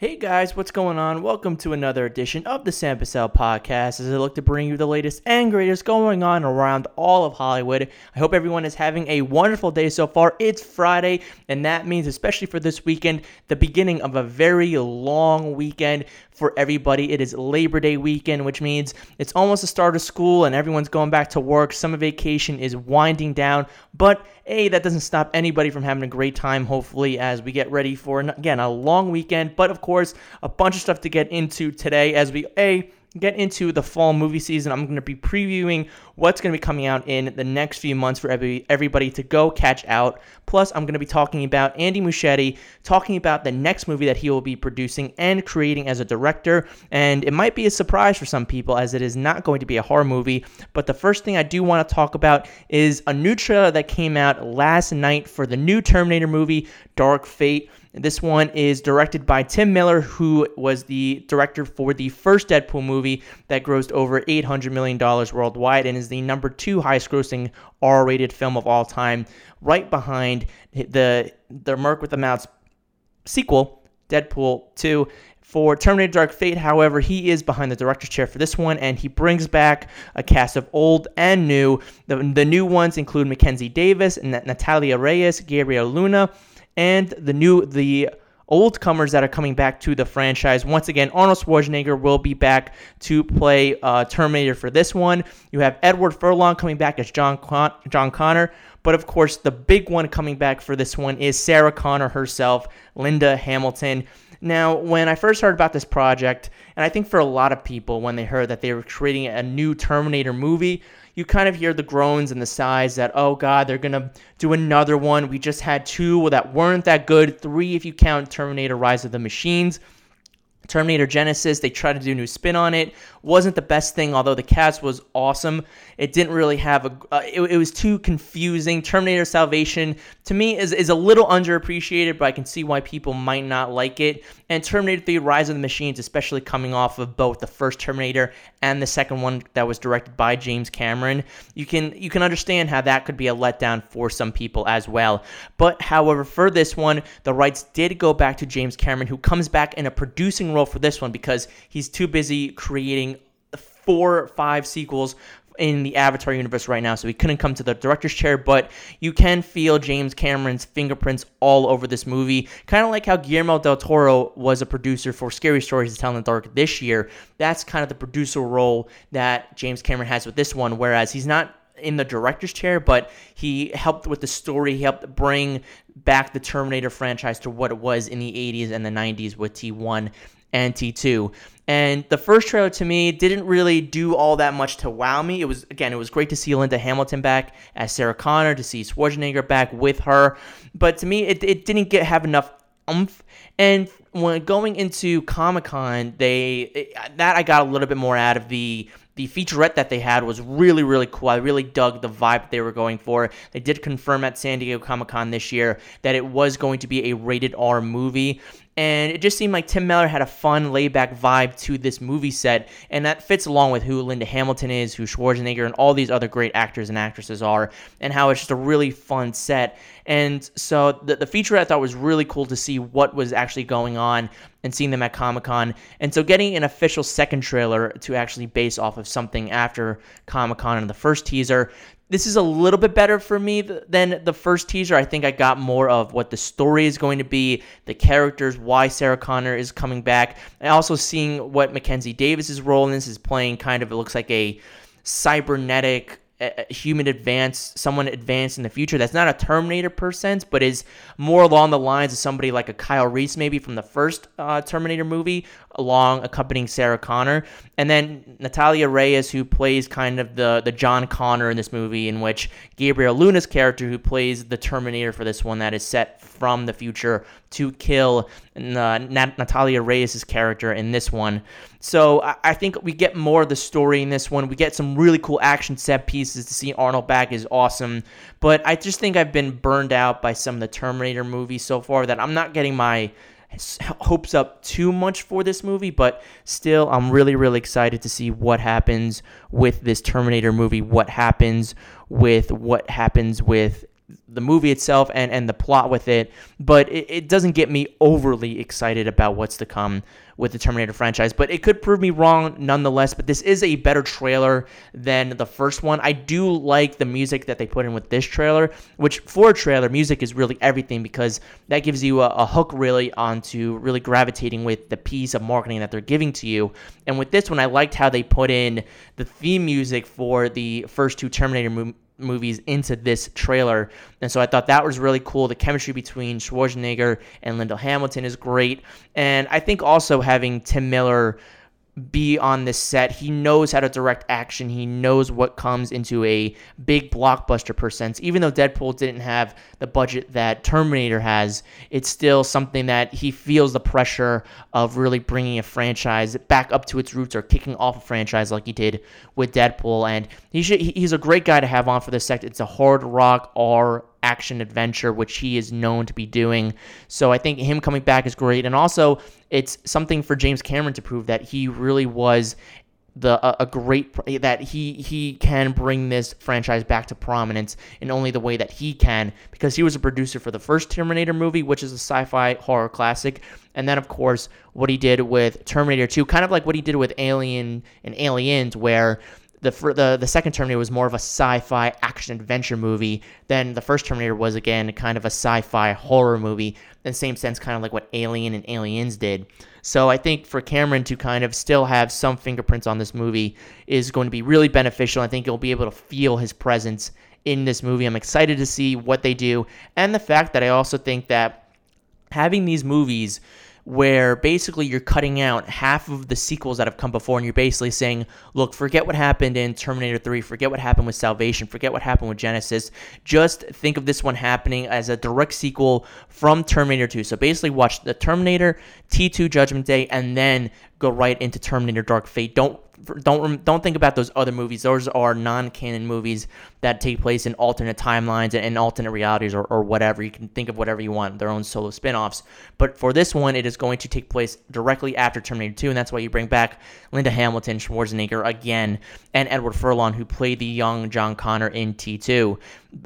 Hey guys, what's going on? Welcome to another edition of the Sam Bussell podcast as I look to bring you the latest and greatest going on around all of Hollywood. I hope everyone is having a wonderful day so far. It's Friday, and that means, especially for this weekend, the beginning of a very long weekend for everybody. It is Labor Day weekend, which means it's almost the start of school and everyone's going back to work. Summer vacation is winding down, but a that doesn't stop anybody from having a great time. Hopefully, as we get ready for again a long weekend, but of course a bunch of stuff to get into today as we a get into the fall movie season, I'm going to be previewing what's going to be coming out in the next few months for every, everybody to go catch out. Plus, I'm going to be talking about Andy Muschietti, talking about the next movie that he will be producing and creating as a director. And it might be a surprise for some people as it is not going to be a horror movie. But the first thing I do want to talk about is a new trailer that came out last night for the new Terminator movie, Dark Fate. This one is directed by Tim Miller, who was the director for the first Deadpool movie that grossed over $800 million worldwide and is the number two highest grossing R rated film of all time, right behind the, the Merc with the Mouth's sequel, Deadpool 2. For Terminator Dark Fate, however, he is behind the director's chair for this one, and he brings back a cast of old and new. The, the new ones include Mackenzie Davis, Natalia Reyes, Gabriel Luna, and the new the old comers that are coming back to the franchise. Once again, Arnold Schwarzenegger will be back to play uh, Terminator for this one. You have Edward Furlong coming back as John Con- John Connor, but of course, the big one coming back for this one is Sarah Connor herself, Linda Hamilton. Now, when I first heard about this project, and I think for a lot of people, when they heard that they were creating a new Terminator movie, you kind of hear the groans and the sighs that, oh God, they're going to do another one. We just had two that weren't that good, three if you count Terminator Rise of the Machines. Terminator Genisys, they tried to do a new spin on it. Wasn't the best thing, although the cast was awesome. It didn't really have a. Uh, it, it, was too confusing. Terminator Salvation to me is is a little underappreciated, but I can see why people might not like it. And Terminator 3: Rise of the Machines, especially coming off of both the first Terminator and the second one that was directed by James Cameron, you can you can understand how that could be a letdown for some people as well. But however, for this one, the rights did go back to James Cameron, who comes back in a producing role for this one because he's too busy creating four five sequels in the Avatar universe right now, so he couldn't come to the director's chair, but you can feel James Cameron's fingerprints all over this movie. Kind of like how Guillermo del Toro was a producer for Scary Stories to Tell in the Dark this year. That's kind of the producer role that James Cameron has with this one, whereas he's not in the director's chair, but he helped with the story. He helped bring back the Terminator franchise to what it was in the 80s and the 90s with T1 and T2. And the first trailer to me didn't really do all that much to wow me. It was again, it was great to see Linda Hamilton back as Sarah Connor, to see Schwarzenegger back with her. But to me, it, it didn't get have enough umph. And when going into Comic Con, they it, that I got a little bit more out of the the featurette that they had was really, really cool. I really dug the vibe they were going for. They did confirm at San Diego Comic Con this year that it was going to be a rated R movie and it just seemed like Tim Miller had a fun, laid-back vibe to this movie set, and that fits along with who Linda Hamilton is, who Schwarzenegger, and all these other great actors and actresses are, and how it's just a really fun set. And so the, the feature I thought was really cool to see what was actually going on and seeing them at Comic Con. And so getting an official second trailer to actually base off of something after Comic Con and the first teaser this is a little bit better for me than the first teaser. I think I got more of what the story is going to be, the characters, why Sarah Connor is coming back, and also seeing what Mackenzie Davis's role in this is playing. Kind of, it looks like a cybernetic human advance, someone advanced in the future that's not a Terminator per sense, but is more along the lines of somebody like a Kyle Reese maybe from the first uh, Terminator movie, along accompanying Sarah Connor, and then Natalia Reyes who plays kind of the the John Connor in this movie, in which Gabriel Luna's character who plays the Terminator for this one that is set from the future to kill uh, Nat- Natalia Reyes' character in this one. So I-, I think we get more of the story in this one. We get some really cool action set pieces to see Arnold back is awesome. But I just think I've been burned out by some of the Terminator movies so far that I'm not getting my hopes up too much for this movie, but still, I'm really, really excited to see what happens with this Terminator movie, what happens with what happens with the movie itself and, and the plot with it, but it, it doesn't get me overly excited about what's to come with the Terminator franchise. But it could prove me wrong nonetheless. But this is a better trailer than the first one. I do like the music that they put in with this trailer, which for a trailer, music is really everything because that gives you a, a hook really onto really gravitating with the piece of marketing that they're giving to you. And with this one, I liked how they put in the theme music for the first two Terminator movies movies into this trailer. And so I thought that was really cool. The chemistry between Schwarzenegger and Linda Hamilton is great. And I think also having Tim Miller be on this set. He knows how to direct action. He knows what comes into a big blockbuster per sense. Even though Deadpool didn't have the budget that Terminator has, it's still something that he feels the pressure of really bringing a franchise back up to its roots or kicking off a franchise like he did with Deadpool. And he should, he's a great guy to have on for this set. It's a hard rock R action adventure, which he is known to be doing. So I think him coming back is great. And also, it's something for James Cameron to prove that he really was the a, a, great that he he can bring this franchise back to prominence in only the way that he can because he was a producer for the first Terminator movie which is a sci-fi horror classic and then of course what he did with Terminator 2 kind of like what he did with Alien and Aliens where the the the second Terminator was more of a sci-fi action adventure movie than the first Terminator was again kind of a sci-fi horror movie in the same sense kind of like what Alien and Aliens did. So I think for Cameron to kind of still have some fingerprints on this movie is going to be really beneficial. I think you'll be able to feel his presence in this movie. I'm excited to see what they do and the fact that I also think that having these movies where basically you're cutting out half of the sequels that have come before and you're basically saying, look, forget what happened in Terminator 3, forget what happened with Salvation, forget what happened with Genisys. Just think of this one happening as a direct sequel from Terminator 2. So basically watch the Terminator, T2 Judgment Day, and then go right into Terminator Dark Fate. Don't don't don't think about those other movies. Those are non-canon movies that take place in alternate timelines and, alternate realities or, or whatever. You can think of whatever you want, their own solo spin-offs. But for this one, it is going to take place directly after Terminator 2, and that's why you bring back Linda Hamilton, Schwarzenegger again, and Edward Furlong, who played the young John Connor in T2.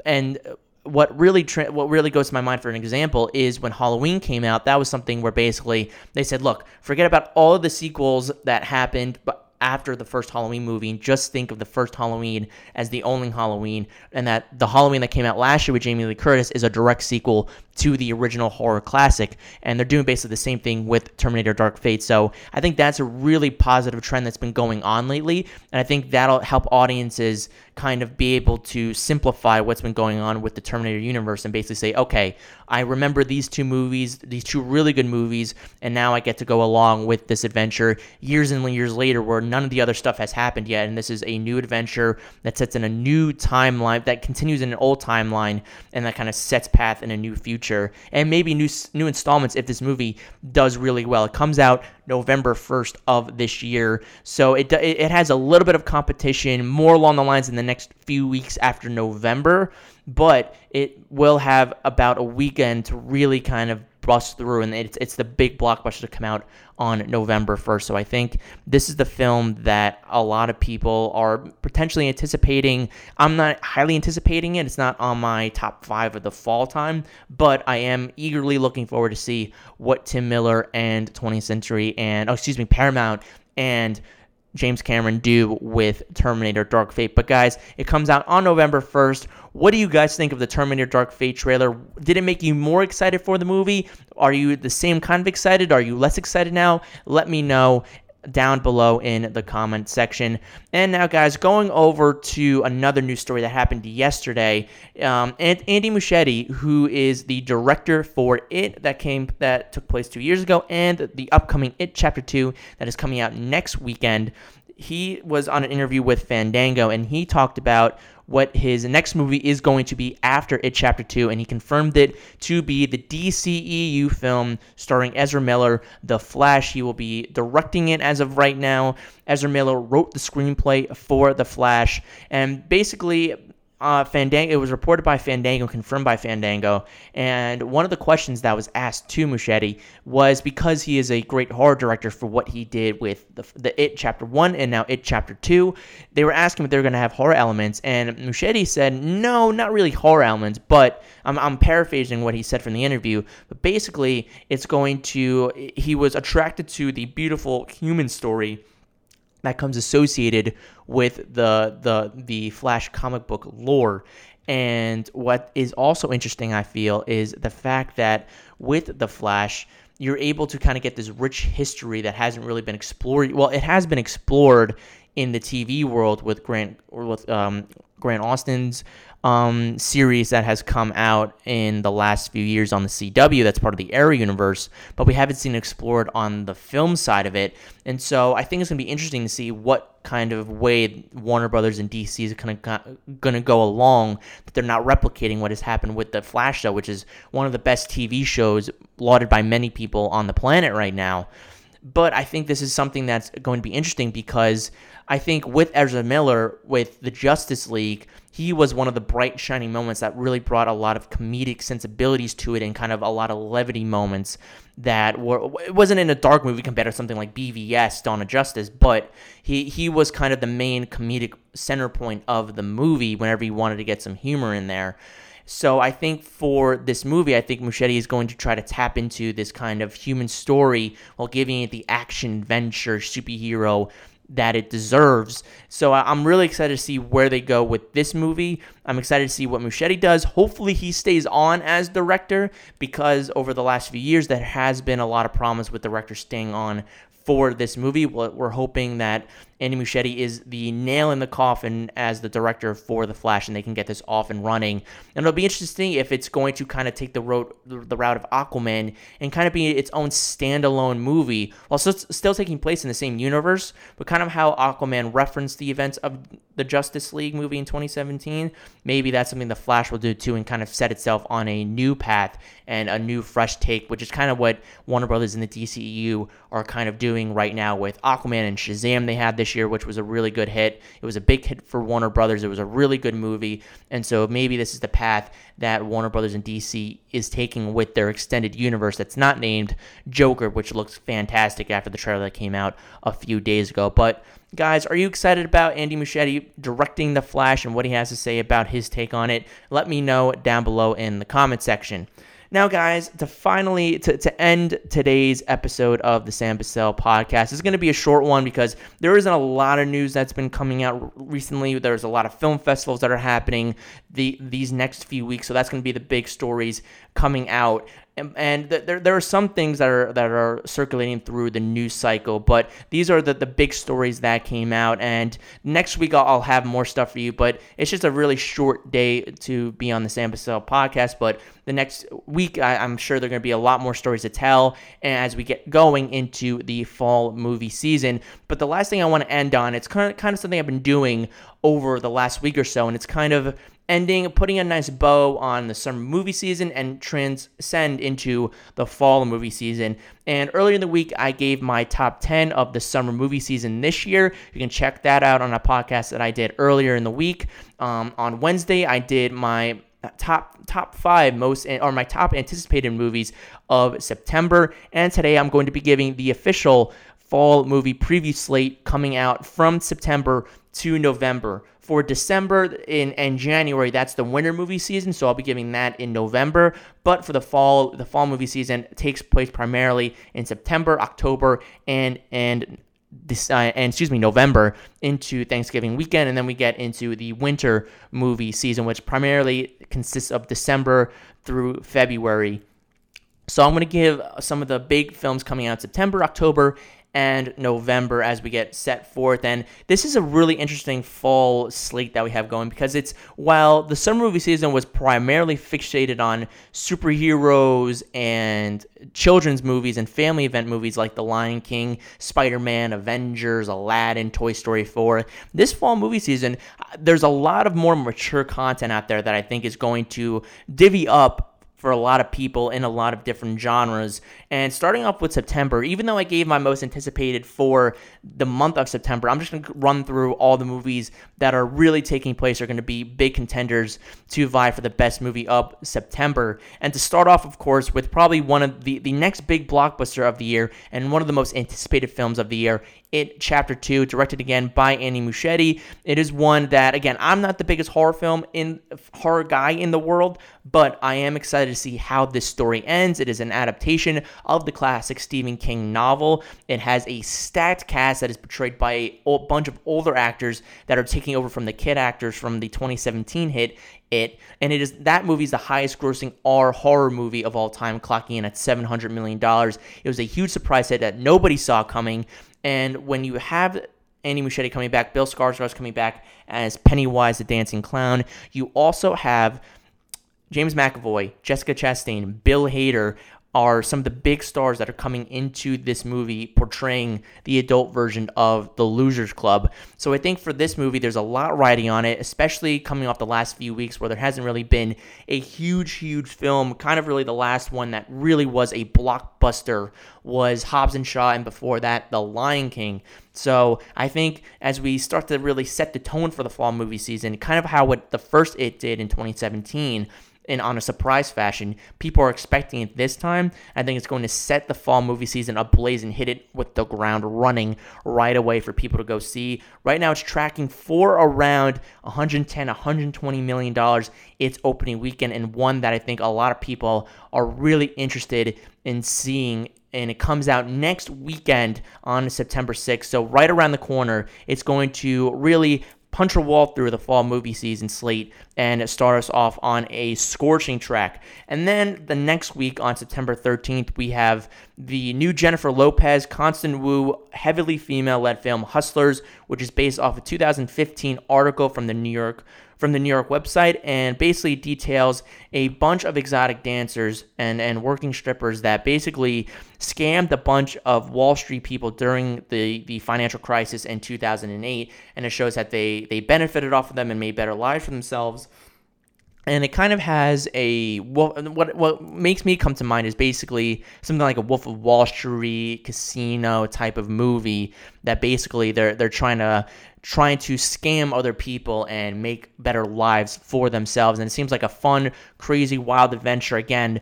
And what really tra- what really goes to my mind for an example is when Halloween came out. That was something where basically they said, "Look, forget about all of the sequels that happened, but after the first Halloween movie just think of the first Halloween as the only Halloween, and that the Halloween that came out last year with Jamie Lee Curtis is a direct sequel to the original horror classic. And they're doing basically the same thing with Terminator Dark Fate. So I think that's a really positive trend that's been going on lately. And I think that'll help audiences kind of be able to simplify what's been going on with the Terminator universe and basically say, okay, I remember these two movies, these two really good movies, and now I get to go along with this adventure years and years later where none of the other stuff has happened yet. And this is a new adventure that sets in a new timeline, that continues in an old timeline, and that kind of sets path in a new future. And maybe new, new installments if this movie does really well. It comes out November 1st of this year. So it, it has a little bit of competition, more along the lines in the next few weeks after November, but it will have about a weekend to really kind of bust through, and it's, it's the big blockbuster to come out on November 1st. So I think this is the film that a lot of people are potentially anticipating. I'm not highly anticipating it. It's not on my top five of the fall time, but I am eagerly looking forward to see what Tim Miller and 20th Century and, oh, excuse me, Paramount and James Cameron do with Terminator Dark Fate. But guys, it comes out on November 1st. What do you guys think of the Terminator Dark Fate trailer? Did it make you more excited for the movie? Are you the same kind of excited? Are you less excited now? Let me know down below in the comment section. And now, guys, going over to another news story that happened yesterday. Um, and Andy Muschietti, who is the director for It that came that took place two years ago, and the upcoming It Chapter Two that is coming out next weekend. He was on an interview with Fandango, and he talked about what his next movie is going to be after It Chapter 2, and he confirmed it to be the DCEU film starring Ezra Miller, The Flash. He will be directing it as of right now. Ezra Miller wrote the screenplay for The Flash, and basically, uh, Fandango. It was reported by Fandango, confirmed by Fandango, and one of the questions that was asked to Muschietti was because he is a great horror director for what he did with the, the It Chapter One and now It Chapter Two. They were asking if they were going to have horror elements, and Muschietti said, "No, not really horror elements, but I'm, I'm paraphrasing what he said from the interview. But basically, it's going to. He was attracted to the beautiful human story." That comes associated with the the the Flash comic book lore. And what is also interesting, I feel, is the fact that with the Flash, you're able to kind of get this rich history that hasn't really been explored. Well, it has been explored in the TV world with Grant or with um, Grant Gustin's um, series that has come out in the last few years on the CW. That's part of the Arrow universe, but we haven't seen explored on the film side of it. And so I think it's going to be interesting to see what kind of way Warner Brothers and DC is kind of going to go along. That they're not replicating what has happened with the Flash show, which is one of the best TV shows lauded by many people on the planet right now. But I think this is something that's going to be interesting because I think with Ezra Miller, with the Justice League, he was one of the bright, shining moments that really brought a lot of comedic sensibilities to it and kind of a lot of levity moments that were it wasn't in a dark movie compared to something like BVS Dawn of Justice, but he he was kind of the main comedic center point of the movie whenever he wanted to get some humor in there. So I think for this movie, I think Muschietti is going to try to tap into this kind of human story while giving it the action adventure superhero that it deserves. So I'm really excited to see where they go with this movie. I'm excited to see what Muschietti does. Hopefully, he stays on as director because over the last few years, there has been a lot of problems with director staying on for this movie. We're hoping that Andy Muschietti is the nail in the coffin as the director for The Flash, and they can get this off and running. And it'll be interesting if it's going to kind of take the road, the route of Aquaman, and kind of be its own standalone movie, while still, taking place in the same universe, but kind of how Aquaman referenced the events of the Justice League movie in 2017. Maybe that's something The Flash will do too, and kind of set itself on a new path and a new fresh take, which is kind of what Warner Brothers and the DCEU are kind of doing right now with Aquaman and Shazam. They had this year, which was a really good hit. It was a big hit for Warner Brothers. It was a really good movie. And so maybe this is the path that Warner Brothers and DC is taking with their extended universe that's not named Joker, which looks fantastic after the trailer that came out a few days ago. But guys, are you excited about Andy Muschietti directing The Flash and what he has to say about his take on it? Let me know down below in the comment section. Now, guys, to finally to, to end today's episode of the Sam Bussell podcast, it's going to be a short one because there isn't a lot of news that's been coming out recently. There's a lot of film festivals that are happening the these next few weeks, so that's going to be the big stories coming out and, there, there are some things that are that are circulating through the news cycle, but these are the, the big stories that came out. And next week I'll, I'll have more stuff for you, but it's just a really short day to be on the Sam Bussell podcast. But the next week I, am sure there are going to be a lot more stories to tell as we get going into the fall movie season. But the last thing I want to end on, it's kind of kind of something I've been doing over the last week or so, and it's kind of ending, putting a nice bow on the summer movie season and transcend into the fall movie season. And earlier in the week, I gave my top 10 of the summer movie season this year. You can check that out on a podcast that I did earlier in the week. Um, on Wednesday, I did my top top five most or my top anticipated movies of September. And today I'm going to be giving the official fall movie preview slate coming out from September to November. For December in and January, that's the winter movie season, so I'll be giving that in November. But for the fall, the fall movie season takes place primarily in September, October, and and this uh, and excuse me November into Thanksgiving weekend, and then we get into the winter movie season, which primarily consists of December through February. So I'm going to give some of the big films coming out September, October, and November as we get set forth. And this is a really interesting fall slate that we have going because it's while the summer movie season was primarily fixated on superheroes and children's movies and family event movies like The Lion King, Spider Man, Avengers, Aladdin, Toy Story 4. This fall movie season, uh, there's a lot of more mature content out there that I think is going to divvy up for a lot of people in a lot of different genres. And starting off with September, even though I gave my most anticipated for the month of September, I'm just going to run through all the movies that are really taking place, are going to be big contenders to vie for the best movie of September. And to start off, of course, with probably one of the, the next big blockbuster of the year and one of the most anticipated films of the year it Chapter 2, directed again by Andy Muschietti. It is one that, again, I'm not the biggest horror film in horror guy in the world, but I am excited to see how this story ends. It is an adaptation of the classic Stephen King novel. It has a stacked cast that is portrayed by a bunch of older actors that are taking over from the kid actors from the 2017 hit it, and it is that movie is the highest grossing R horror movie of all time, clocking in at $700 million. It was a huge surprise hit that nobody saw coming. And when you have Andy Muschietti coming back, Bill Skarsgård coming back as Pennywise the Dancing Clown, you also have James McAvoy, Jessica Chastain, Bill Hader, are some of the big stars that are coming into this movie portraying the adult version of the Losers Club. So I think for this movie, there's a lot riding on it, especially coming off the last few weeks where there hasn't really been a huge, huge film. Kind of really the last one that really was a blockbuster was Hobbs and Shaw, and before that, The Lion King. So I think as we start to really set the tone for the fall movie season, kind of how what the first It did in 2017 in on a surprise fashion. People are expecting it this time. I think it's going to set the fall movie season ablaze and hit it with the ground running right away for people to go see. Right now, it's tracking for around 110, 120 million dollars its opening weekend, and one that I think a lot of people are really interested in seeing and it comes out next weekend on September 6th. So, right around the corner, it's going to really punch a wall through the fall movie season slate and start us off on a scorching track. And then the next week on September 13th, we have the new Jennifer Lopez, Constance Wu, heavily female led film Hustlers, which is based off a 2015 article from the New York from the New York website and basically details a bunch of exotic dancers and, and working strippers that basically scammed a bunch of Wall Street people during the, the financial crisis in 2008. And it shows that they, they benefited off of them and made better lives for themselves and it kind of has a what what makes me come to mind is basically something like a Wolf of Wall Street casino type of movie that basically they're they're trying to trying to scam other people and make better lives for themselves. And it seems like a fun crazy wild adventure. Again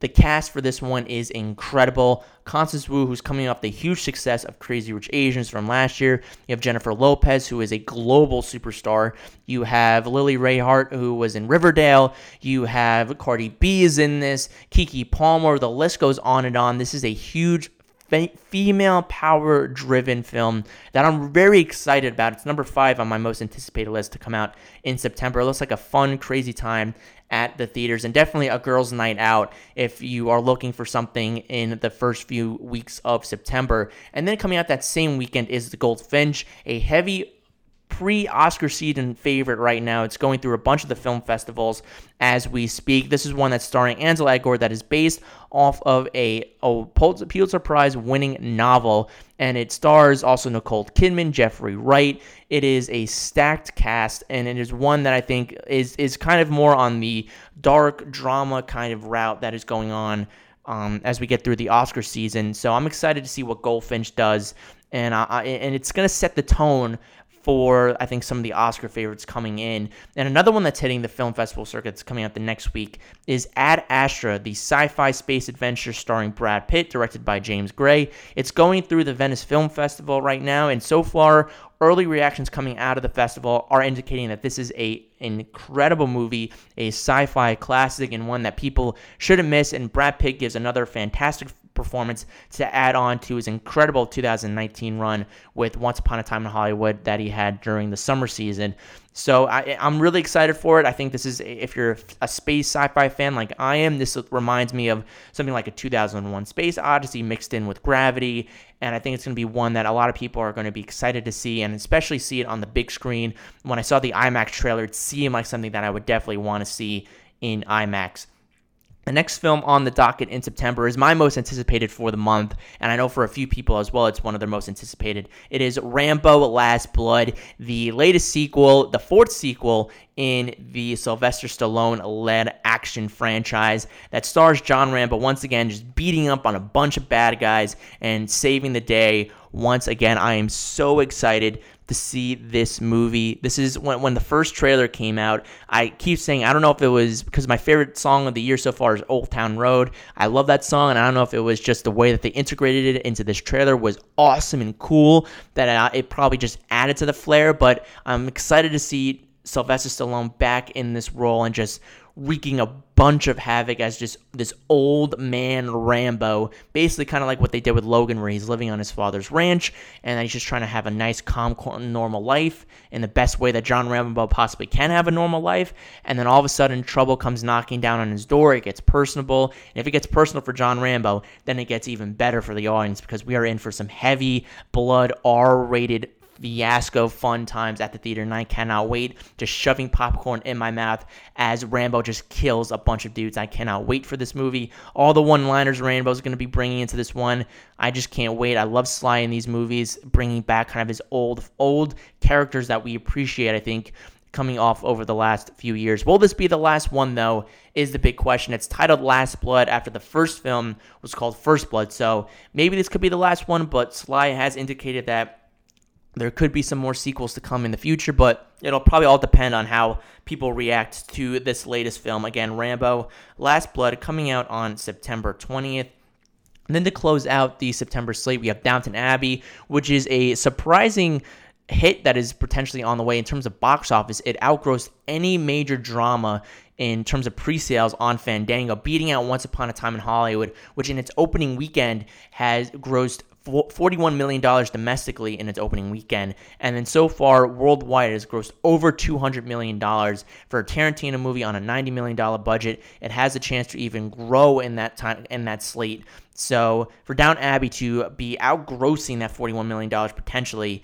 the cast for this one is incredible. Constance Wu, who's coming off the huge success of Crazy Rich Asians from last year. You have Jennifer Lopez, who is a global superstar. You have Lili Reinhart, who was in Riverdale. You have Cardi B is in this. Keke Palmer. The list goes on and on. This is a huge female power driven film that I'm very excited about. It's number five on my most anticipated list to come out in September. It looks like a fun, crazy time at the theaters and definitely a girls' night out if you are looking for something in the first few weeks of September. And then coming out that same weekend is The Goldfinch, a heavy pre Oscar season favorite right now. It's going through a bunch of the film festivals as we speak. This is one that's starring Ansel Elgort that is based off of a, a Pulitzer Prize winning novel, and it stars also Nicole Kidman, Jeffrey Wright. It is a stacked cast, and it is one that I think is is kind of more on the dark drama kind of route that is going on. Um, as we get through the Oscar season, so I'm excited to see what Goldfinch does, and I, and it's gonna set the tone for I think some of the Oscar favorites coming in. And another one that's hitting the film festival circuits coming out the next week is Ad Astra, the sci-fi space adventure starring Brad Pitt, directed by James Gray. It's going through the Venice Film Festival right now, and so far early reactions coming out of the festival are indicating that this is a incredible movie, a sci-fi classic, and one that people shouldn't miss. And Brad Pitt gives another fantastic performance to add on to his incredible 2019 run with Once Upon a Time in Hollywood that he had during the summer season. So I, am really excited for it. I think this is, if you're a space sci-fi fan like I am, this reminds me of something like a 2001 Space Odyssey mixed in with Gravity, and I think it's going to be one that a lot of people are going to be excited to see, and especially see it on the big screen. When I saw the IMAX trailer, it seemed like something that I would definitely want to see in IMAX. The next film on the docket in September is my most anticipated for the month, and I know for a few people as well, it's one of their most anticipated. It is Rambo Last Blood, the latest sequel, the fourth sequel in the Sylvester Stallone led action franchise that stars John Rambo once again just beating up on a bunch of bad guys and saving the day once again. I am so excited to see this movie. This is when when the first trailer came out. I keep saying I don't know if it was because my favorite song of the year so far is Old Town Road. I love that song, and I don't know if it was just the way that they integrated it into this trailer was awesome and cool. That uh, it probably just added to the flair. But I'm excited to see Sylvester Stallone back in this role and just wreaking a bunch of havoc as just this old man Rambo, basically kind of like what they did with Logan, where he's living on his father's ranch and he's just trying to have a nice, calm, normal life in the best way that John Rambo possibly can have a normal life. And then all of a sudden, trouble comes knocking down on his door. It gets personable. And if it gets personal for John Rambo, then it gets even better for the audience because we are in for some heavy blood, R rated fiasco fun times at the theater, and I cannot wait. Just shoving popcorn in my mouth as Rambo just kills a bunch of dudes. I cannot wait for this movie. All the one-liners Rambo's going to be bringing into this one, I just can't wait. I love Sly in these movies, bringing back kind of his old, old characters that we appreciate. I think coming off over the last few years. Will this be the last one, though? Is the big question. It's titled Last Blood after the first film was called First Blood. So maybe this could be the last one, but Sly has indicated that there could be some more sequels to come in the future, but it'll probably all depend on how people react to this latest film. Again, Rambo Last Blood coming out on September 20th. And then to close out the September slate, we have Downton Abbey, which is a surprising hit that is potentially on the way in terms of box office. It outgrossed any major drama in terms of pre-sales on Fandango, beating out Once Upon a Time in Hollywood, which in its opening weekend has grossed $41 million domestically in its opening weekend. And then so far, worldwide, it has grossed over $200 million for a Tarantino movie on a $90 million budget. It has a chance to even grow in that time in that slate. So for Down Abbey to be outgrossing that $41 million potentially,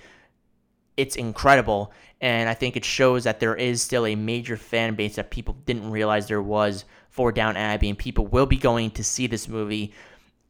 it's incredible. And I think it shows that there is still a major fan base that people didn't realize there was for Down Abbey, and people will be going to see this movie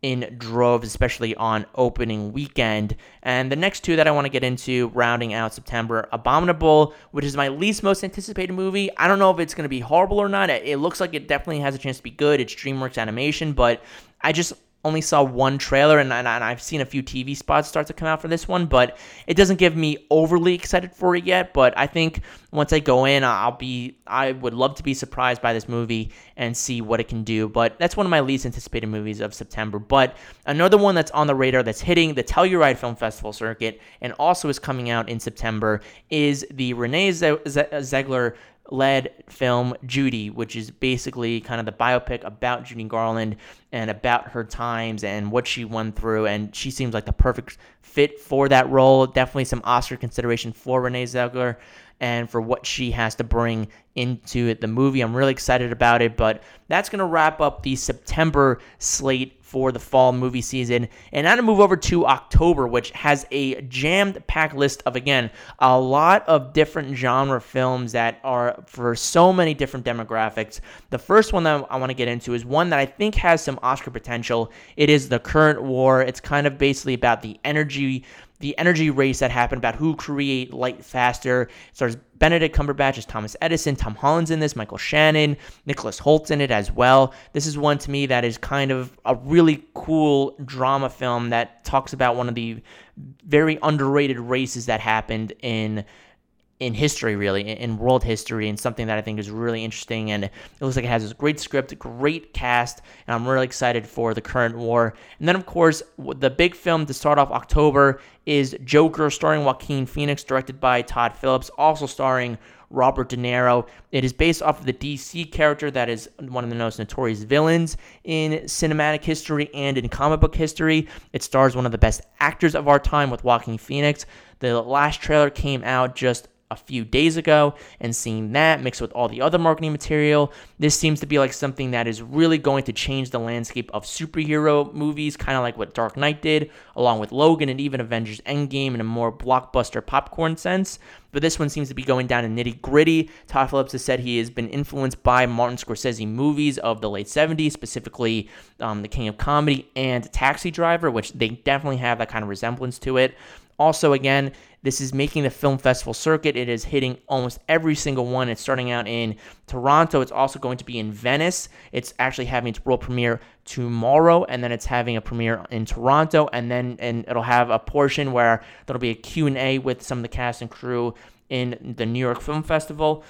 in droves, especially on opening weekend. And the next two that I want to get into, rounding out September, Abominable, which is my least most anticipated movie. I don't know if it's going to be horrible or not. It looks like it definitely has a chance to be good. It's DreamWorks animation, but I just only saw one trailer and, and, I've seen a few TV spots start to come out for this one, but it doesn't give me overly excited for it yet. But I think once I go in, I'll be I would love to be surprised by this movie and see what it can do. But that's one of my least anticipated movies of September. But another one that's on the radar that's hitting the Telluride Film Festival circuit and also is coming out in September is the Renee Zellweger led film Judy, which is basically kind of the biopic about Judy Garland and about her times and what she went through. And she seems like the perfect fit for that role. Definitely some Oscar consideration for Renee Zellweger and for what she has to bring into it, the movie. I'm really excited about it, but that's going to wrap up the September slate for the fall movie season. And now to move over to October, which has a jammed packed list of, again, a lot of different genre films that are for so many different demographics. The first one that I want to get into is one that I think has some Oscar potential. It is The Current War. It's kind of basically about the energy the energy race that happened about who create light faster. It stars Benedict Cumberbatch as Thomas Edison, Tom Holland's in this, Michael Shannon, Nicholas Hoult's in it as well. This is one to me that is kind of a really cool drama film that talks about one of the very underrated races that happened in in history, really, in world history, and something that I think is really interesting. And it looks like it has this great script, great cast, and I'm really excited for the current war. And then, of course, the big film to start off October is Joker, starring Joaquin Phoenix, directed by Todd Phillips, also starring Robert De Niro. It is based off of the DC character that is one of the most notorious villains in cinematic history and in comic book history. It stars one of the best actors of our time with Joaquin Phoenix. The last trailer came out just a few days ago and seeing that mixed with all the other marketing material, this seems to be like something that is really going to change the landscape of superhero movies, kind of like what Dark Knight did, along with Logan and even Avengers Endgame in a more blockbuster popcorn sense. But this one seems to be going down in nitty gritty. Todd Phillips has said he has been influenced by Martin Scorsese movies of the late 70s, specifically um, The King of Comedy and Taxi Driver, which they definitely have that kind of resemblance to it. Also, again, this is making the film festival circuit. It is hitting almost every single one. It's starting out in Toronto. It's also going to be in Venice. It's actually having its world premiere tomorrow, and then it's having a premiere in Toronto, and then and it'll have a portion where there'll be a Q&A with some of the cast and crew in the New York Film Festival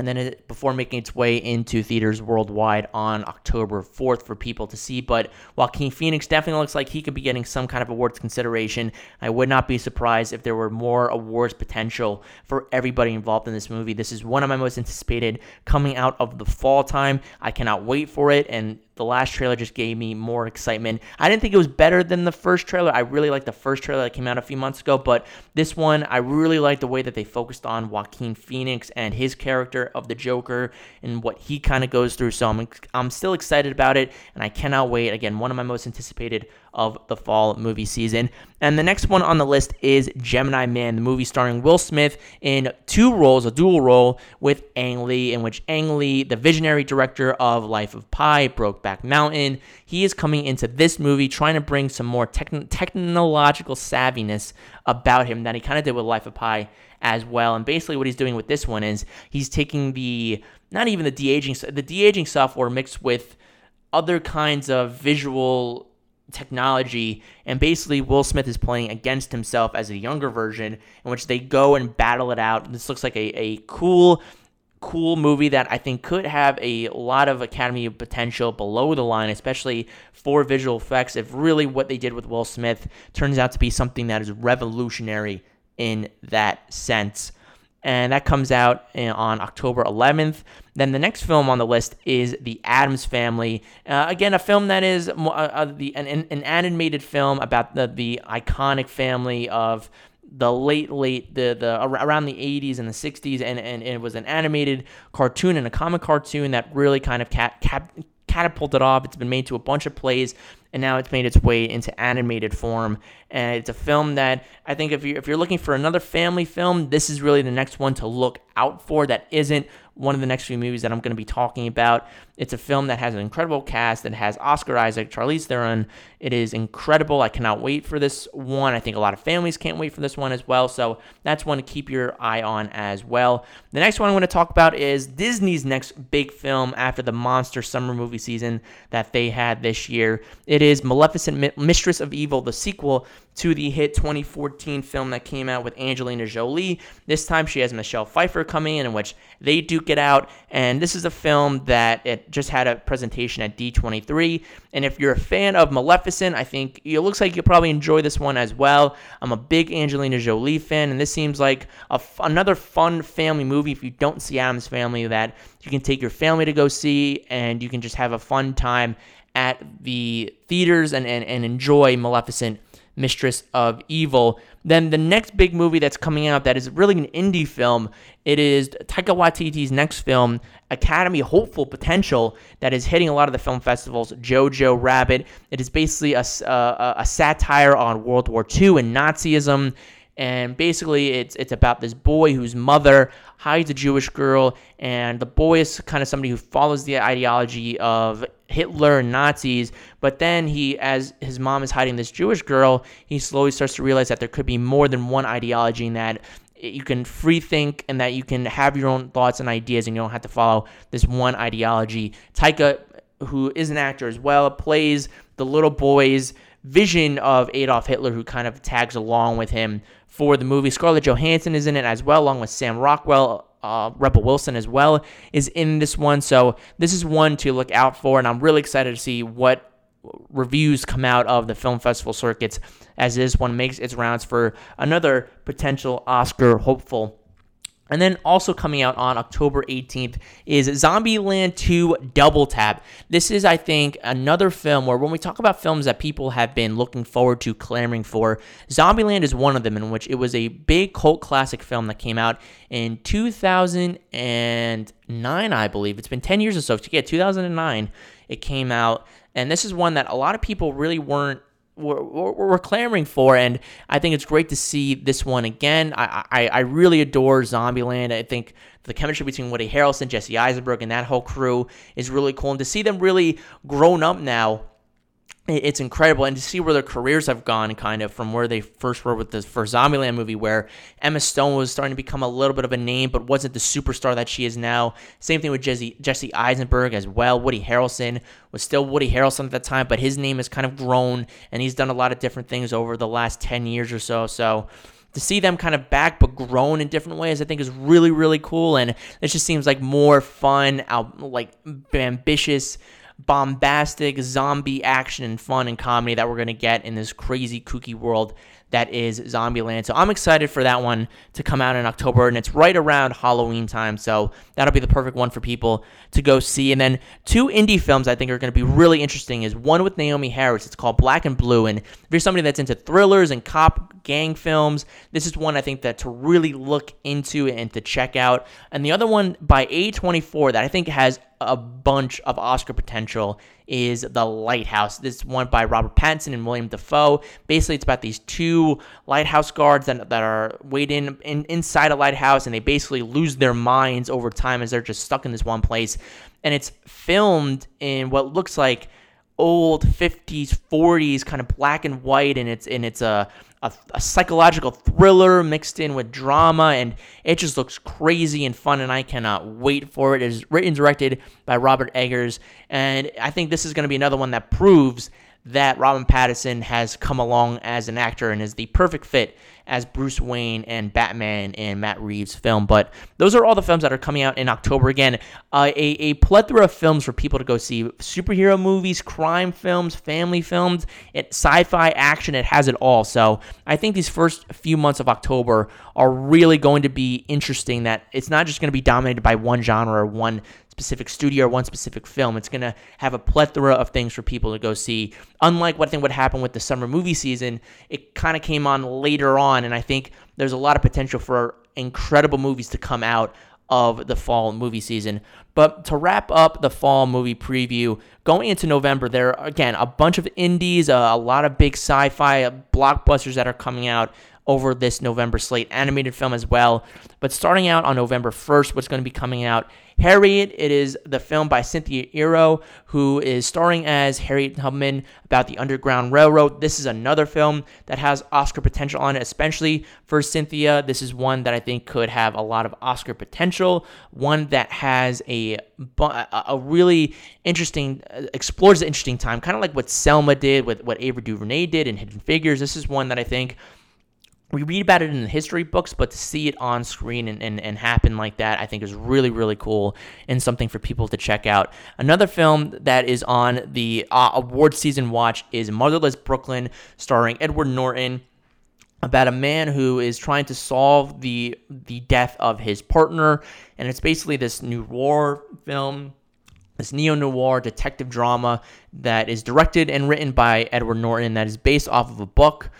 and then it, before making its way into theaters worldwide on October 4th for people to see. But Joaquin Phoenix definitely looks like he could be getting some kind of awards consideration. I would not be surprised if there were more awards potential for everybody involved in this movie. This is one of my most anticipated coming out of the fall time. I cannot wait for it, and the last trailer just gave me more excitement. I didn't think it was better than the first trailer. I really liked the first trailer that came out a few months ago, but this one, I really like the way that they focused on Joaquin Phoenix and his character of the Joker and what he kind of goes through. So I'm, I'm still excited about it, and I cannot wait. Again, one of my most anticipated of the fall movie season. And the next one on the list is Gemini Man, the movie starring Will Smith in two roles, a dual role with Ang Lee, in which Ang Lee, the visionary director of Life of Pi, Brokeback Mountain, he is coming into this movie trying to bring some more techn- technological savviness about him that he kind of did with Life of Pi as well. And basically, what he's doing with this one is he's taking the not even the de aging the de aging software mixed with other kinds of visual technology, and basically Will Smith is playing against himself as a younger version, in which they go and battle it out. This looks like a, a cool, cool movie that I think could have a lot of Academy potential below the line, especially for visual effects. If really what they did with Will Smith turns out to be something that is revolutionary in that sense and that comes out on October 11th. Then the next film on the list is The Addams Family. Uh, again, a film that is uh, uh, the an, an, animated film about the, the iconic family of the late late the the around the 80s and the 60s and, and, and it was an animated cartoon and a comic cartoon that really kind of cat, cat, catapulted off. It's been made to a bunch of plays, and now it's made its way into animated form. And it's a film that I think if you're, if you're looking for another family film, this is really the next one to look out for that isn't one of the next few movies that I'm going to be talking about. It's a film that has an incredible cast that has Oscar Isaac, Charlize Theron. It is incredible. I cannot wait for this one. I think a lot of families can't wait for this one as well. So that's one to keep your eye on as well. The next one I'm going to talk about is Disney's next big film after the monster summer movie season that they had this year. It is Maleficent, Mistress of Evil, the sequel to the hit 2014 film that came out with Angelina Jolie. This time she has Michelle Pfeiffer coming in, in which they duke it out. And this is a film that it just had a presentation at D23. And if you're a fan of Maleficent, I think it looks like you'll probably enjoy this one as well. I'm a big Angelina Jolie fan, and this seems like another fun family movie. If you don't see Addams Family, that you can take your family to go see, and you can just have a fun time at the theaters and, and, and enjoy Maleficent Mistress of Evil. Then the next big movie that's coming out that is really an indie film, it is Taika Waititi's next film, Academy Hopeful Potential, that is hitting a lot of the film festivals. Jojo Rabbit. It is basically a, uh, a, a satire on World War II and Nazism and basically it's it's about this boy whose mother hides a Jewish girl, and the boy is kind of somebody who follows the ideology of Hitler and Nazis. But then he, as his mom is hiding this Jewish girl, he slowly starts to realize that there could be more than one ideology, and that you can free think and that you can have your own thoughts and ideas, and you don't have to follow this one ideology. Taika, who is an actor as well, plays the little boy's vision of Adolf Hitler, who kind of tags along with him for the movie. Scarlett Johansson is in it as well, along with Sam Rockwell. Uh, Rebel Wilson as well is in this one. So this is one to look out for, and I'm really excited to see what reviews come out of the film festival circuits as this one makes its rounds for another potential Oscar hopeful. And then also coming out on October 18th is Zombieland 2 Double Tap. This is, I think, another film where when we talk about films that people have been looking forward to, clamoring for, Zombieland is one of them, in which it was a big cult classic film that came out in 2009, I believe. It's been 10 years or so. Yeah, 2009 it came out. And this is one that a lot of people really weren't we're, we're, clamoring for, and I think it's great to see this one again. I, I, I really adore Zombieland. I think the chemistry between Woody Harrelson, Jesse Eisenberg, and that whole crew is really cool. And to see them really grown up now it's incredible and to see where their careers have gone kind of from where they first were with the first Zombieland movie where Emma Stone was starting to become a little bit of a name but wasn't the superstar that she is now. Same thing with Jesse, Jesse Eisenberg as well. Woody Harrelson was still Woody Harrelson at that time, but his name has kind of grown and he's done a lot of different things over the last 10 years or so. So to see them kind of back but grown in different ways, I think is really, really cool. And it just seems like more fun, like ambitious bombastic zombie action and fun and comedy that we're going to get in this crazy kooky world that is Zombieland. So I'm excited for that one to come out in October, and it's right around Halloween time. So that'll be the perfect one for people to go see. And then two indie films I think are going to be really interesting is one with Naomi Harris. It's called Black and Blue, and if you're somebody that's into thrillers and cop gang films, this is one I think that to really look into and to check out. And the other one by A24 that I think has a bunch of Oscar potential is The Lighthouse. This one by Robert Pattinson and William Dafoe. Basically, it's about these two lighthouse guards that, that are waiting in, inside a lighthouse and they basically lose their minds over time as they're just stuck in this one place. And it's filmed in what looks like old 50s 40s kind of black and white and it's and it's a a, a, psychological thriller mixed in with drama, and it just looks crazy and fun, and I cannot wait for it. It is written directed by Robert Eggers, and I think this is going to be another one that proves that Robin Pattinson has come along as an actor and is the perfect fit as Bruce Wayne and Batman in Matt Reeves' film. But those are all the films that are coming out in October. Again, uh, a, a plethora of films for people to go see superhero movies, crime films, family films, it, sci fi, action. It has it all. So I think these first few months of October are really going to be interesting. That it's not just going to be dominated by one genre or one specific studio or one specific film. It's going to have a plethora of things for people to go see. Unlike what I think would happen with the summer movie season, it kind of came on later on, and I think there's a lot of potential for incredible movies to come out of the fall movie season. But to wrap up the fall movie preview, going into November, there are, again, a bunch of indies, a, lot of big sci fi uh, blockbusters that are coming out over this November slate, animated film as well. But starting out on November 1st, what's going to be coming out Harriet, it is the film by Cynthia Erivo, who is starring as Harriet Tubman about the Underground Railroad. This is another film that has Oscar potential on it, especially for Cynthia. This is one that I think could have a lot of Oscar potential, one that has a, a really interesting, uh, explores an interesting time, kind of like what Selma did, with what Ava DuVernay did in Hidden Figures. This is one that I think we read about it in the history books, but to see it on screen and, and, and happen like that, I think is really, really cool and something for people to check out. Another film that is on the uh, award season watch is Motherless Brooklyn, starring Edward Norton about a man who is trying to solve the the death of his partner and it's basically this noir film this neo noir detective drama that is directed and written by Edward Norton that is based off of a book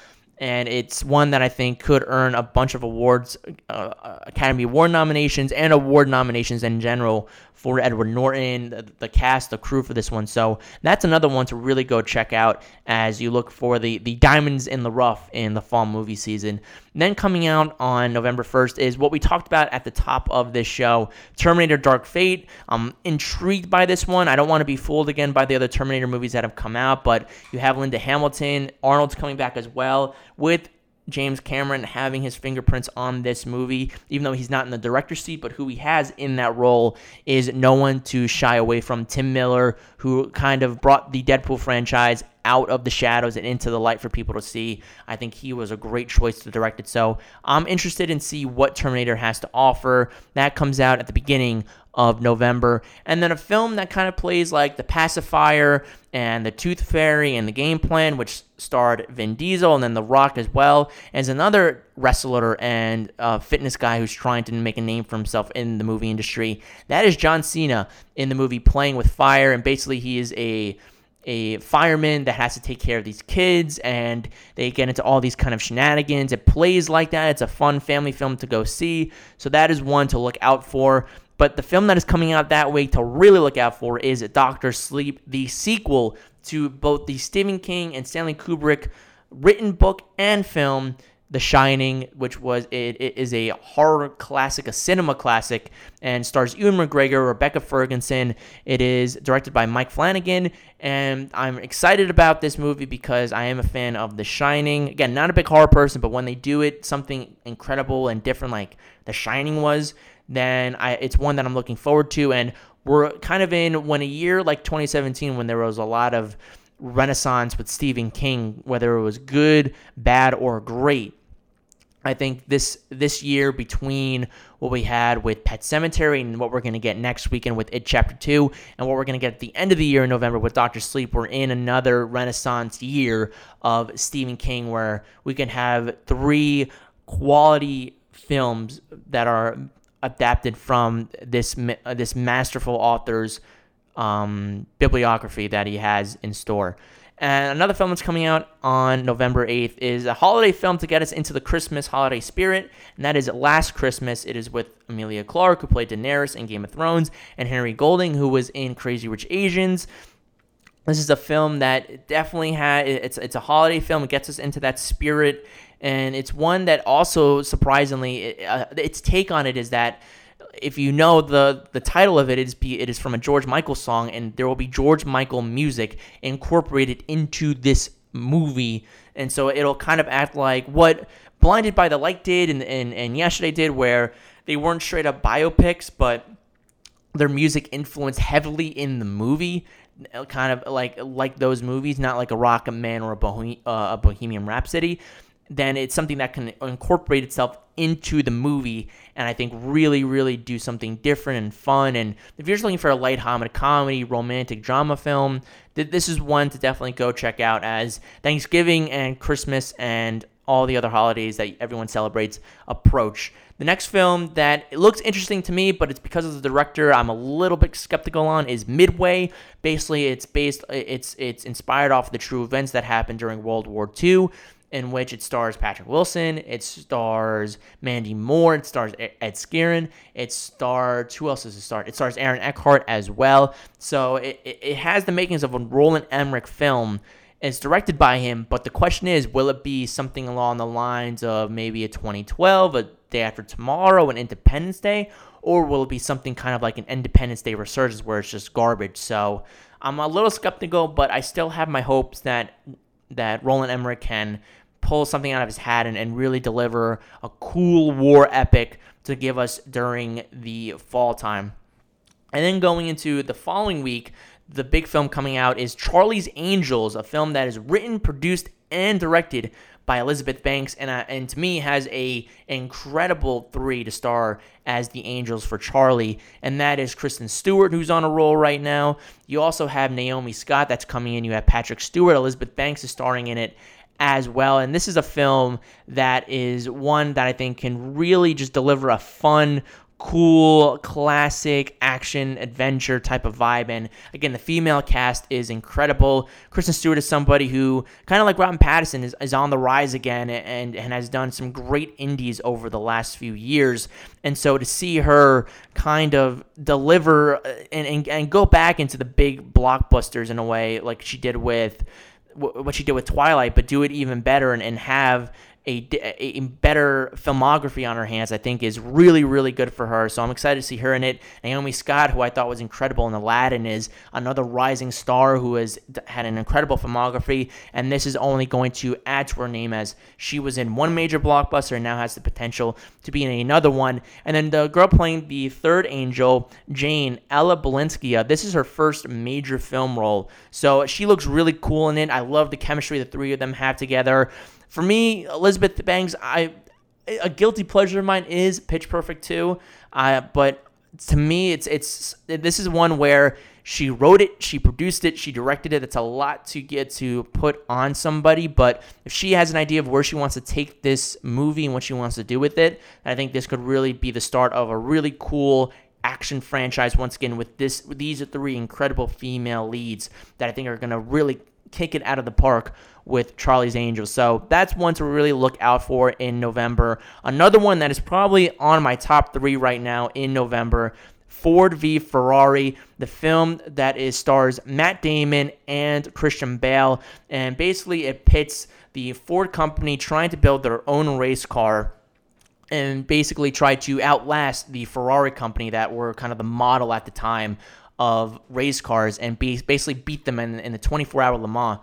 and it's one that I think could earn a bunch of awards, uh, Academy Award nominations, and award nominations in general for Edward Norton, the, the, cast, the crew for this one. So that's another one to really go check out as you look for the, the diamonds in the rough in the fall movie season. And then coming out on November 1st is what we talked about at the top of this show Terminator Dark Fate. I'm intrigued by this one. I don't want to be fooled again by the other Terminator movies that have come out, but you have Linda Hamilton, Arnold's coming back as well with James Cameron having his fingerprints on this movie, even though he's not in the director's seat, but who he has in that role is no one to shy away from. Tim Miller, who kind of brought the Deadpool franchise out of the shadows and into the light for people to see. I think he was a great choice to direct it. So I'm interested in see what Terminator has to offer. That comes out at the beginning of November. And then a film that kind of plays like The Pacifier and The Tooth Fairy and The Game Plan, which starred Vin Diesel and then The Rock as well, as another wrestler and uh, fitness guy who's trying to make a name for himself in the movie industry. That is John Cena in the movie Playing with Fire, and basically he is a a fireman that has to take care of these kids and they get into all these kind of shenanigans. It plays like that. It's a fun family film to go see. So that is one to look out for. But the film that is coming out that week to really look out for is Doctor Sleep, the sequel to both the Stephen King and Stanley Kubrick written book and film the Shining, which was it, it is a horror classic, a cinema classic, and stars Ewan McGregor, Rebecca Ferguson. It is directed by Mike Flanagan, and I'm excited about this movie because I am a fan of The Shining. Again, not a big horror person, but when they do it something incredible and different like The Shining was, then I it's one that I'm looking forward to. And we're kind of in when a year like 2017 when there was a lot of renaissance with Stephen King, whether it was good, bad, or great. I think this this year between what we had with Pet Sematary and what we're going to get next weekend with It Chapter 2 and what we're going to get at the end of the year in November with Doctor Sleep, we're in another renaissance year of Stephen King where we can have three quality films that are adapted from this this masterful author's um, bibliography that he has in store. And another film that's coming out on November 8th is a holiday film to get us into the Christmas holiday spirit, and that is Last Christmas. It is with Emilia Clarke, who played Daenerys in Game of Thrones, and Henry Golding, who was in Crazy Rich Asians. This is a film that definitely had it's it's a holiday film. It gets us into that spirit, and it's one that also surprisingly, uh, its take on it is that if you know the the title of it is it is from a George Michael song, and there will be George Michael music incorporated into this movie, and so it'll kind of act like what Blinded by the Light did and and, and Yesterday did, where they weren't straight up biopics, but their music influenced heavily in the movie kind of like like those movies, not like a Rocketman or a, uh, a Bohemian Rhapsody, then it's something that can incorporate itself into the movie and I think really, really do something different and fun. And if you're just looking for a light-hearted comedy, romantic drama film, this is one to definitely go check out as Thanksgiving and Christmas and all the other holidays that everyone celebrates approach. The next film that looks interesting to me, but it's because of the director I'm a little bit skeptical on is Midway. Basically, it's based it's it's inspired off the true events that happened during World War II in which it stars Patrick Wilson, it stars Mandy Moore, it stars Ed Skrein, it stars who else does it star? It stars Aaron Eckhart as well. So it, it has the makings of a Roland Emmerich film. It's directed by him, but the question is, will it be something along the lines of maybe a 2012, a Day After Tomorrow, an Independence Day, or will it be something kind of like an Independence Day resurgence where it's just garbage? So I'm a little skeptical, but I still have my hopes that that Roland Emmerich can pull something out of his hat and, and really deliver a cool war epic to give us during the fall time. And then going into the following week, the big film coming out is Charlie's Angels, a film that is written, produced, and directed by Elizabeth Banks, and uh, and to me has a incredible three to star as the Angels for Charlie, and that is Kristen Stewart, who's on a roll right now. You also have Naomi Scott that's coming in. You have Patrick Stewart. Elizabeth Banks is starring in it, as well. And this is a film that is one that I think can really just deliver a fun, cool, classic action adventure type of vibe. And again, the female cast is incredible. Kristen Stewart is somebody who, kind of like Robin Pattinson, is, is on the rise again and, and has done some great indies over the last few years. And so to see her kind of deliver uh, and, and, and go back into the big blockbusters in a way like she did with what she did with Twilight, but do it even better and, and have a, a better filmography on her hands, I think is really, really good for her. So I'm excited to see her in it. Naomi Scott, who I thought was incredible in Aladdin, is another rising star who has had an incredible filmography. And this is only going to add to her name as she was in one major blockbuster and now has the potential to be in another one. And then the girl playing the third angel, Jane, Ella Balinska, uh, this is her first major film role. So she looks really cool in it. I love the chemistry the three of them have together. For me, Elizabeth Banks, I a guilty pleasure of mine is Pitch Perfect 2. Uh, but to me, it's it's this is one where she wrote it, she produced it, she directed it. It's a lot to get to put on somebody, but if she has an idea of where she wants to take this movie and what she wants to do with it, I think this could really be the start of a really cool action franchise once again with this these are three incredible female leads that I think are going to really kick it out of the park with Charlie's Angels. So that's one to really look out for in November. Another one that is probably on my top 3 right now in November Ford v Ferrari, the film that is stars Matt Damon and Christian Bale, and basically it pits the Ford company trying to build their own race car and basically try to outlast the Ferrari company that were kind of the model at the time of race cars and be, basically beat them in, in the 24-hour Le Mans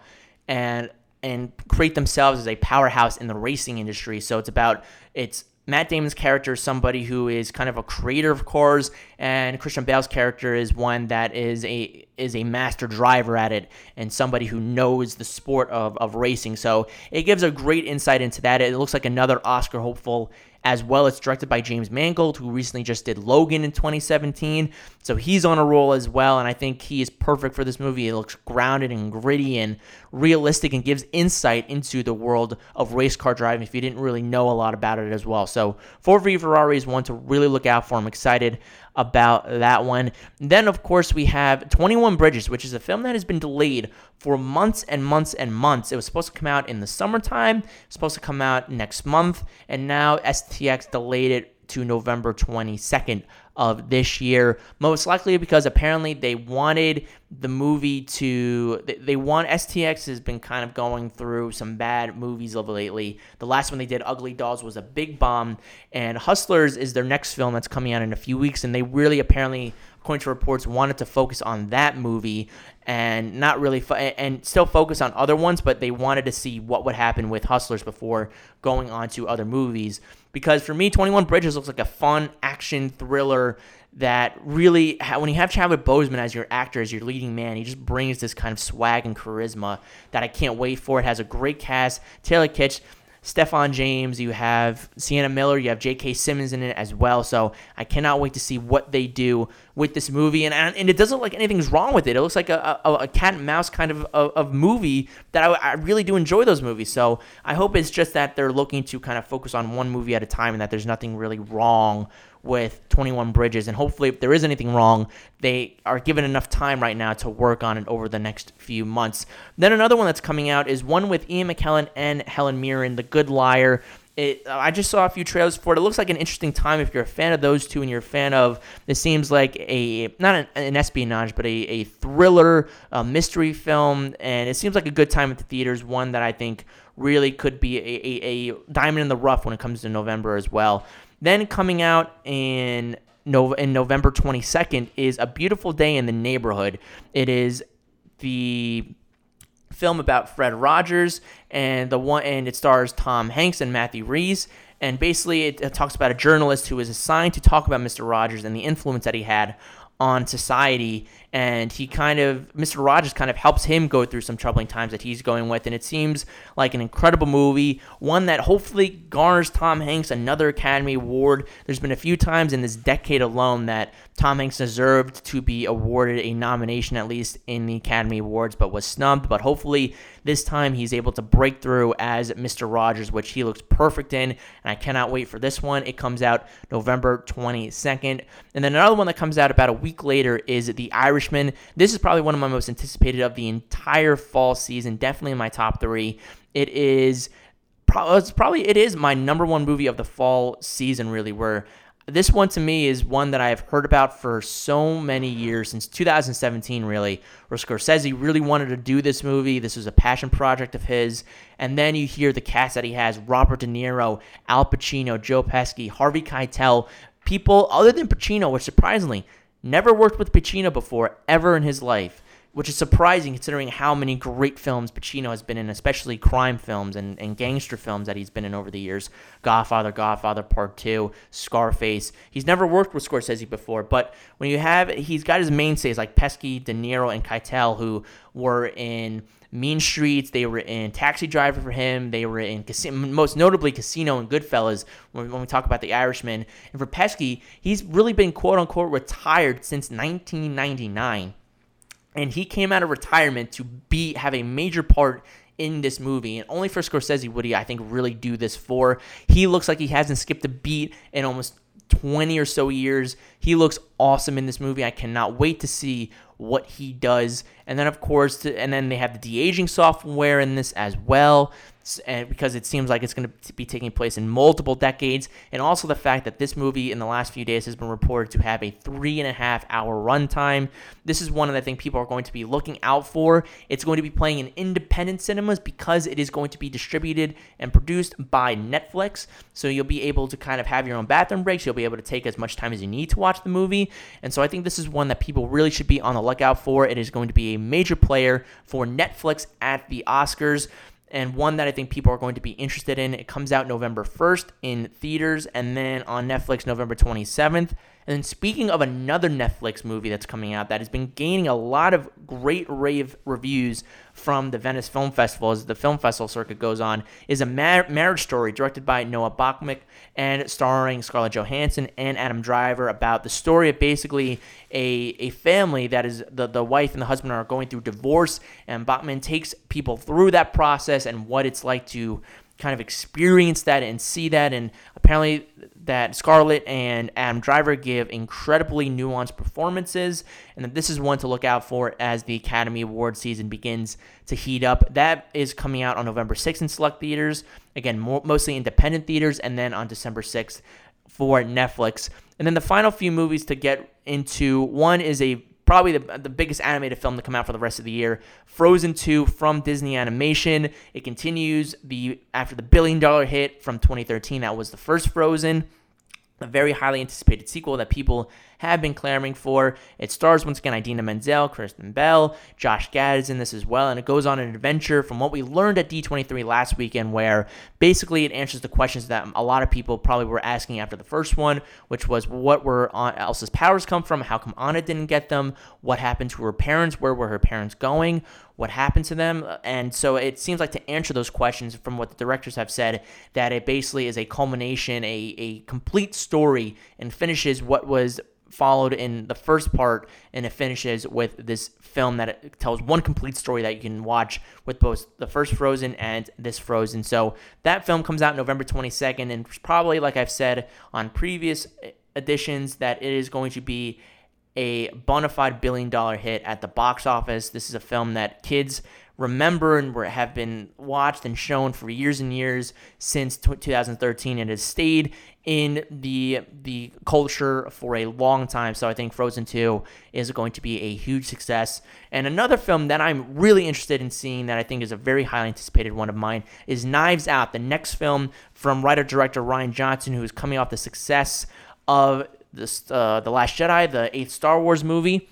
and and create themselves as a powerhouse in the racing industry. So it's about it's Matt Damon's character is somebody who is kind of a creator of cars, and Christian Bale's character is one that is a is a master driver at it and somebody who knows the sport of, of racing. So it gives a great insight into that. It looks like another Oscar hopeful as well. It's directed by James Mangold, who recently just did Logan in 2017. So he's on a roll as well, and I think he is perfect for this movie. It looks grounded and gritty and realistic and gives insight into the world of race car driving if you didn't really know a lot about it as well. So Ford v Ferrari is one to really look out for. I'm excited about that one. Then, of course, we have 21 Bridges, which is a film that has been delayed for months and months and months. It was supposed to come out in the summertime, supposed to come out next month, and now STX delayed it to November 22nd of this year. Most likely because apparently they wanted the movie to they, want STX has been kind of going through some bad movies of lately. The last one they did, Ugly Dolls, was a big bomb, and Hustlers is their next film that's coming out in a few weeks, and they really apparently according to reports, wanted to focus on that movie and not really fo- and still focus on other ones, but they wanted to see what would happen with Hustlers before going on to other movies. Because for me, 21 Bridges looks like a fun action thriller that really, when you have Chadwick Boseman as your actor, as your leading man, he just brings this kind of swag and charisma that I can't wait for. It has a great cast. Taylor Kitsch Stephan James, you have Sienna Miller, you have J.K. Simmons in it as well. So I cannot wait to see what they do with this movie. And and it doesn't look like anything's wrong with it. It looks like a, a, a cat and mouse kind of, of, of movie that I, I, really do enjoy those movies. So I hope it's just that they're looking to kind of focus on one movie at a time and that there's nothing really wrong with 21 Bridges. And hopefully, if there is anything wrong, they are given enough time right now to work on it over the next few months. Then another one that's coming out is one with Ian McKellen and Helen Mirren, The Good Liar. It, I just saw a few trailers for it. It looks like an interesting time if you're a fan of those two and you're a fan of. It seems like a not an, an espionage, but a, a thriller, a mystery film, and it seems like a good time at the theaters. One that I think really could be a, a, a diamond in the rough when it comes to November as well. Then coming out in no, in November 22nd is A Beautiful Day in the Neighborhood. It is the film about Fred Rogers and the one and it stars Tom Hanks and Matthew Rhys and basically it, it, talks about a journalist who is assigned to talk about Mr. Rogers and the influence that he had on society and he kind of Mr. Rogers kind of helps him go through some troubling times that he's going with and it seems like an incredible movie one that hopefully garners Tom Hanks another Academy Award there's been a few times in this decade alone that Tom Hanks deserved to be awarded a nomination at least in the Academy Awards but was snubbed but hopefully this time he's able to break through as Mr. Rogers which he looks perfect in and I cannot wait for this one it comes out November 22nd and then another one that comes out about a week later is The Irishman. This is probably one of my most anticipated of the entire fall season. Definitely in my top three. It is it's probably it is my number one movie of the fall season. Really, where this one to me is one that I have heard about for so many years since 2017, really. Where Scorsese really wanted to do this movie. This was a passion project of his. And then you hear the cast that he has: Robert De Niro, Al Pacino, Joe Pesci, Harvey Keitel, people other than Pacino, which surprisingly never worked with Pacino before ever in his life. Which is surprising considering how many great films Pacino has been in, especially crime films and, and gangster films that he's been in over the years. Godfather, Godfather Part 2, Scarface. He's never worked with Scorsese before, but when you have, he's got his mainstays like Pesci, De Niro, and Keitel, who were in Mean Streets. They were in Taxi Driver for him. They were in most notably Casino and Goodfellas when, when we talk about The Irishman. And for Pesci, he's really been quote unquote retired since 1999 and he came out of retirement to be have a major part in this movie, and only for Scorsese would he, I think, really do this for. He looks like he hasn't skipped a beat in almost 20 or so years. He looks awesome in this movie. I cannot wait to see what he does. And then, of course, to, and then they have the de aging software in this as well and because it seems like it's going to be taking place in multiple decades, and also the fact that this movie in the last few days has been reported to have a three and a half hour runtime. This is one that I think people are going to be looking out for. It's going to be playing in independent cinemas because it is going to be distributed and produced by Netflix. So you'll be able to kind of have your own bathroom breaks. You'll be able to take as much time as you need to watch the movie. And so I think this is one that people really should be on the lookout for. It is going to be a major player for Netflix at the Oscars and one that I think people are going to be interested in. It comes out November 1st in theaters and then on Netflix November 27th. And then speaking of another Netflix movie that's coming out that has been gaining a lot of great rave reviews from the Venice Film Festival as the film festival circuit goes on, is a mar- marriage story directed by Noah Baumbach and starring Scarlett Johansson and Adam Driver about the story of basically a, a family that is the, the wife and the husband are going through divorce and Bachman takes people through that process and what it's like to kind of experience that and see that. And apparently, that Scarlett and Adam Driver give incredibly nuanced performances, and that this is one to look out for as the Academy Award season begins to heat up. That is coming out on November 6th in select theaters. Again, more, mostly independent theaters, and then on December 6th for Netflix. And then the final few movies to get into one is a probably the, the biggest animated film to come out for the rest of the year. Frozen 2 from Disney Animation. It continues the after the billion dollar hit from 2013. That was the first Frozen a very highly anticipated sequel that people have been clamoring for. It stars once again Idina Menzel, Kristen Bell, Josh Gad is in this as well, and it goes on an adventure from what we learned at D23 last weekend, where basically it answers the questions that a lot of people probably were asking after the first one, which was what were Elsa's powers come from? How come Anna didn't get them? What happened to her parents? Where were her parents going? what happened to them. And so it seems like to answer those questions from what the directors have said, that it basically is a culmination, a, a complete story, and finishes what was followed in the first part and it finishes with this film that tells one complete story that you can watch with both the first frozen and this frozen. So that film comes out november 22nd and probably like i've said on previous editions that it is going to be a bona fide billion dollar hit at the box office. This is a film that kids remember and have been watched and shown for years and years since 2013 and has stayed in the the culture for a long time. So I think Frozen 2 is going to be a huge success. And another film that I'm really interested in seeing that I think is a very highly anticipated one of mine is Knives Out, the next film from writer director Rian Johnson, who is coming off the success of this uh, the Last Jedi, the eighth Star Wars movie.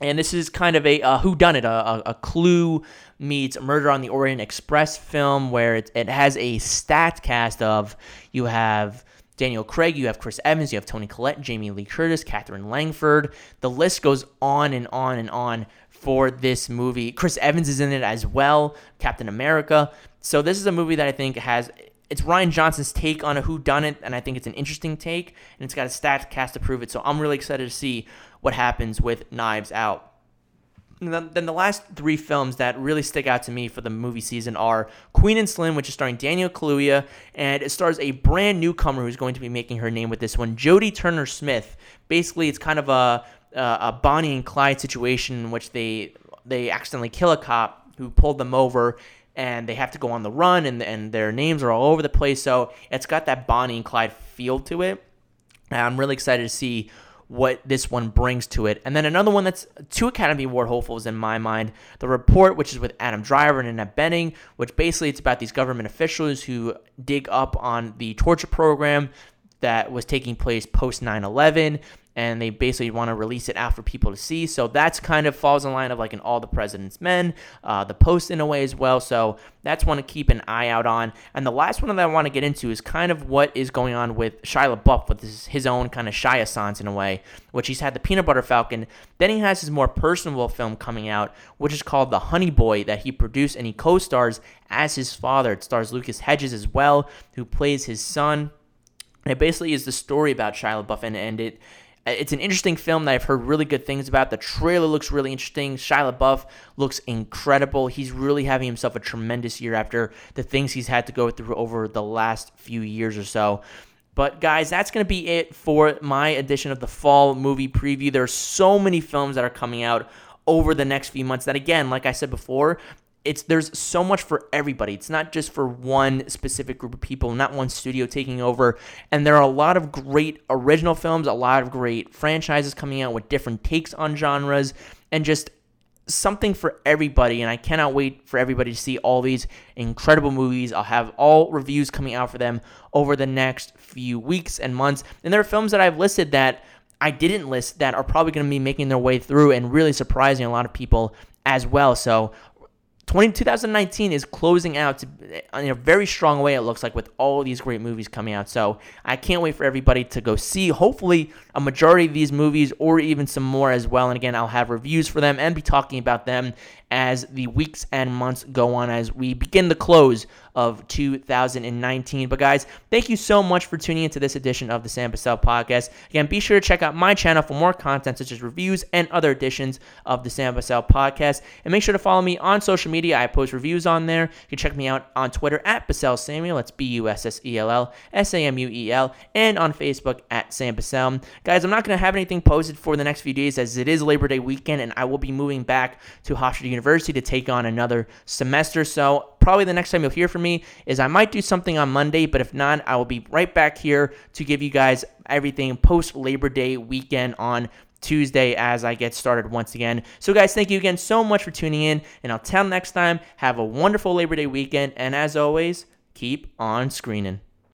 And this is kind of a, a whodunit, a, a, a clue meets Murder on the Orient Express film where it, it has a stat cast of you have Daniel Craig, you have Chris Evans, you have Toni Collette, Jamie Lee Curtis, Katherine Langford. The list goes on and on and on for this movie. Chris Evans is in it as well, Captain America. So this is a movie that I think has it's Rian Johnson's take on a who done it, and I think it's an interesting take, and it's got a stat cast to prove it. So I'm really excited to see what happens with Knives Out. And then the last three films that really stick out to me for the movie season are Queen and Slim, which is starring Daniel Kaluuya, and it stars a brand newcomer who's going to be making her name with this one, Jodie Turner Smith. Basically, it's kind of a a Bonnie and Clyde situation in which they they accidentally kill a cop who pulled them over, and they have to go on the run, and and their names are all over the place. So it's got that Bonnie and Clyde feel to it. And I'm really excited to see what this one brings to it. And then another one that's two Academy Award hopefuls in my mind, The Report, which is with Adam Driver and Annette Bening, which basically it's about these government officials who dig up on the torture program that was taking place post 9 11 and they basically want to release it out for people to see. So that's kind of falls in line of like an All the President's Men, uh, the Post in a way as well. So that's one to keep an eye out on. And the last one that I want to get into is kind of what is going on with Shia LaBeouf with his, his own kind of Shia Sans in a way, which he's had the Peanut Butter Falcon. Then he has his more personal film coming out, which is called The Honey Boy, that he produced and he co-stars as his father. It stars Lucas Hedges as well, who plays his son. And it basically is the story about Shia LaBeouf, and, and it it's an interesting film that I've heard really good things about. The trailer looks really interesting. Shia LaBeouf looks incredible. He's really having himself a tremendous year after the things he's had to go through over the last few years or so. But guys, that's going to be it for my edition of the fall movie preview. There are so many films that are coming out over the next few months that again, like I said before, it's there's so much for everybody. It's not just for one specific group of people, not one studio taking over. And there are a lot of great original films, a lot of great franchises coming out with different takes on genres and just something for everybody and I cannot wait for everybody to see all these incredible movies. I'll have all reviews coming out for them over the next few weeks and months. And there are films that I've listed that I didn't list that are probably going to be making their way through and really surprising a lot of people as well. So 20, 2019 is closing out in a very strong way, it looks like, with all these great movies coming out. So I can't wait for everybody to go see, hopefully, a majority of these movies or even some more as well. And again, I'll have reviews for them and be talking about them as the weeks and months go on as we begin the close of 2019. But guys, thank you so much for tuning into this edition of the Sam Bussell podcast. Again, be sure to check out my channel for more content such as reviews and other editions of the Sam Bussell podcast. And make sure to follow me on social media. I post reviews on there. You can check me out on Twitter at Bussell Samuel. That's B U S S E L L S A M U E L. And on Facebook at Sam Bussell. Guys, I'm not going to have anything posted for the next few days as it is Labor Day weekend and I will be moving back to Hofstra University University to take on another semester. So, probably the next time you'll hear from me is I might do something on Monday, but if not, I will be right back here to give you guys everything post Labor Day weekend on Tuesday as I get started once again. So, guys, thank you again so much for tuning in. And until next time, have a wonderful Labor Day weekend. And as always, keep on screening.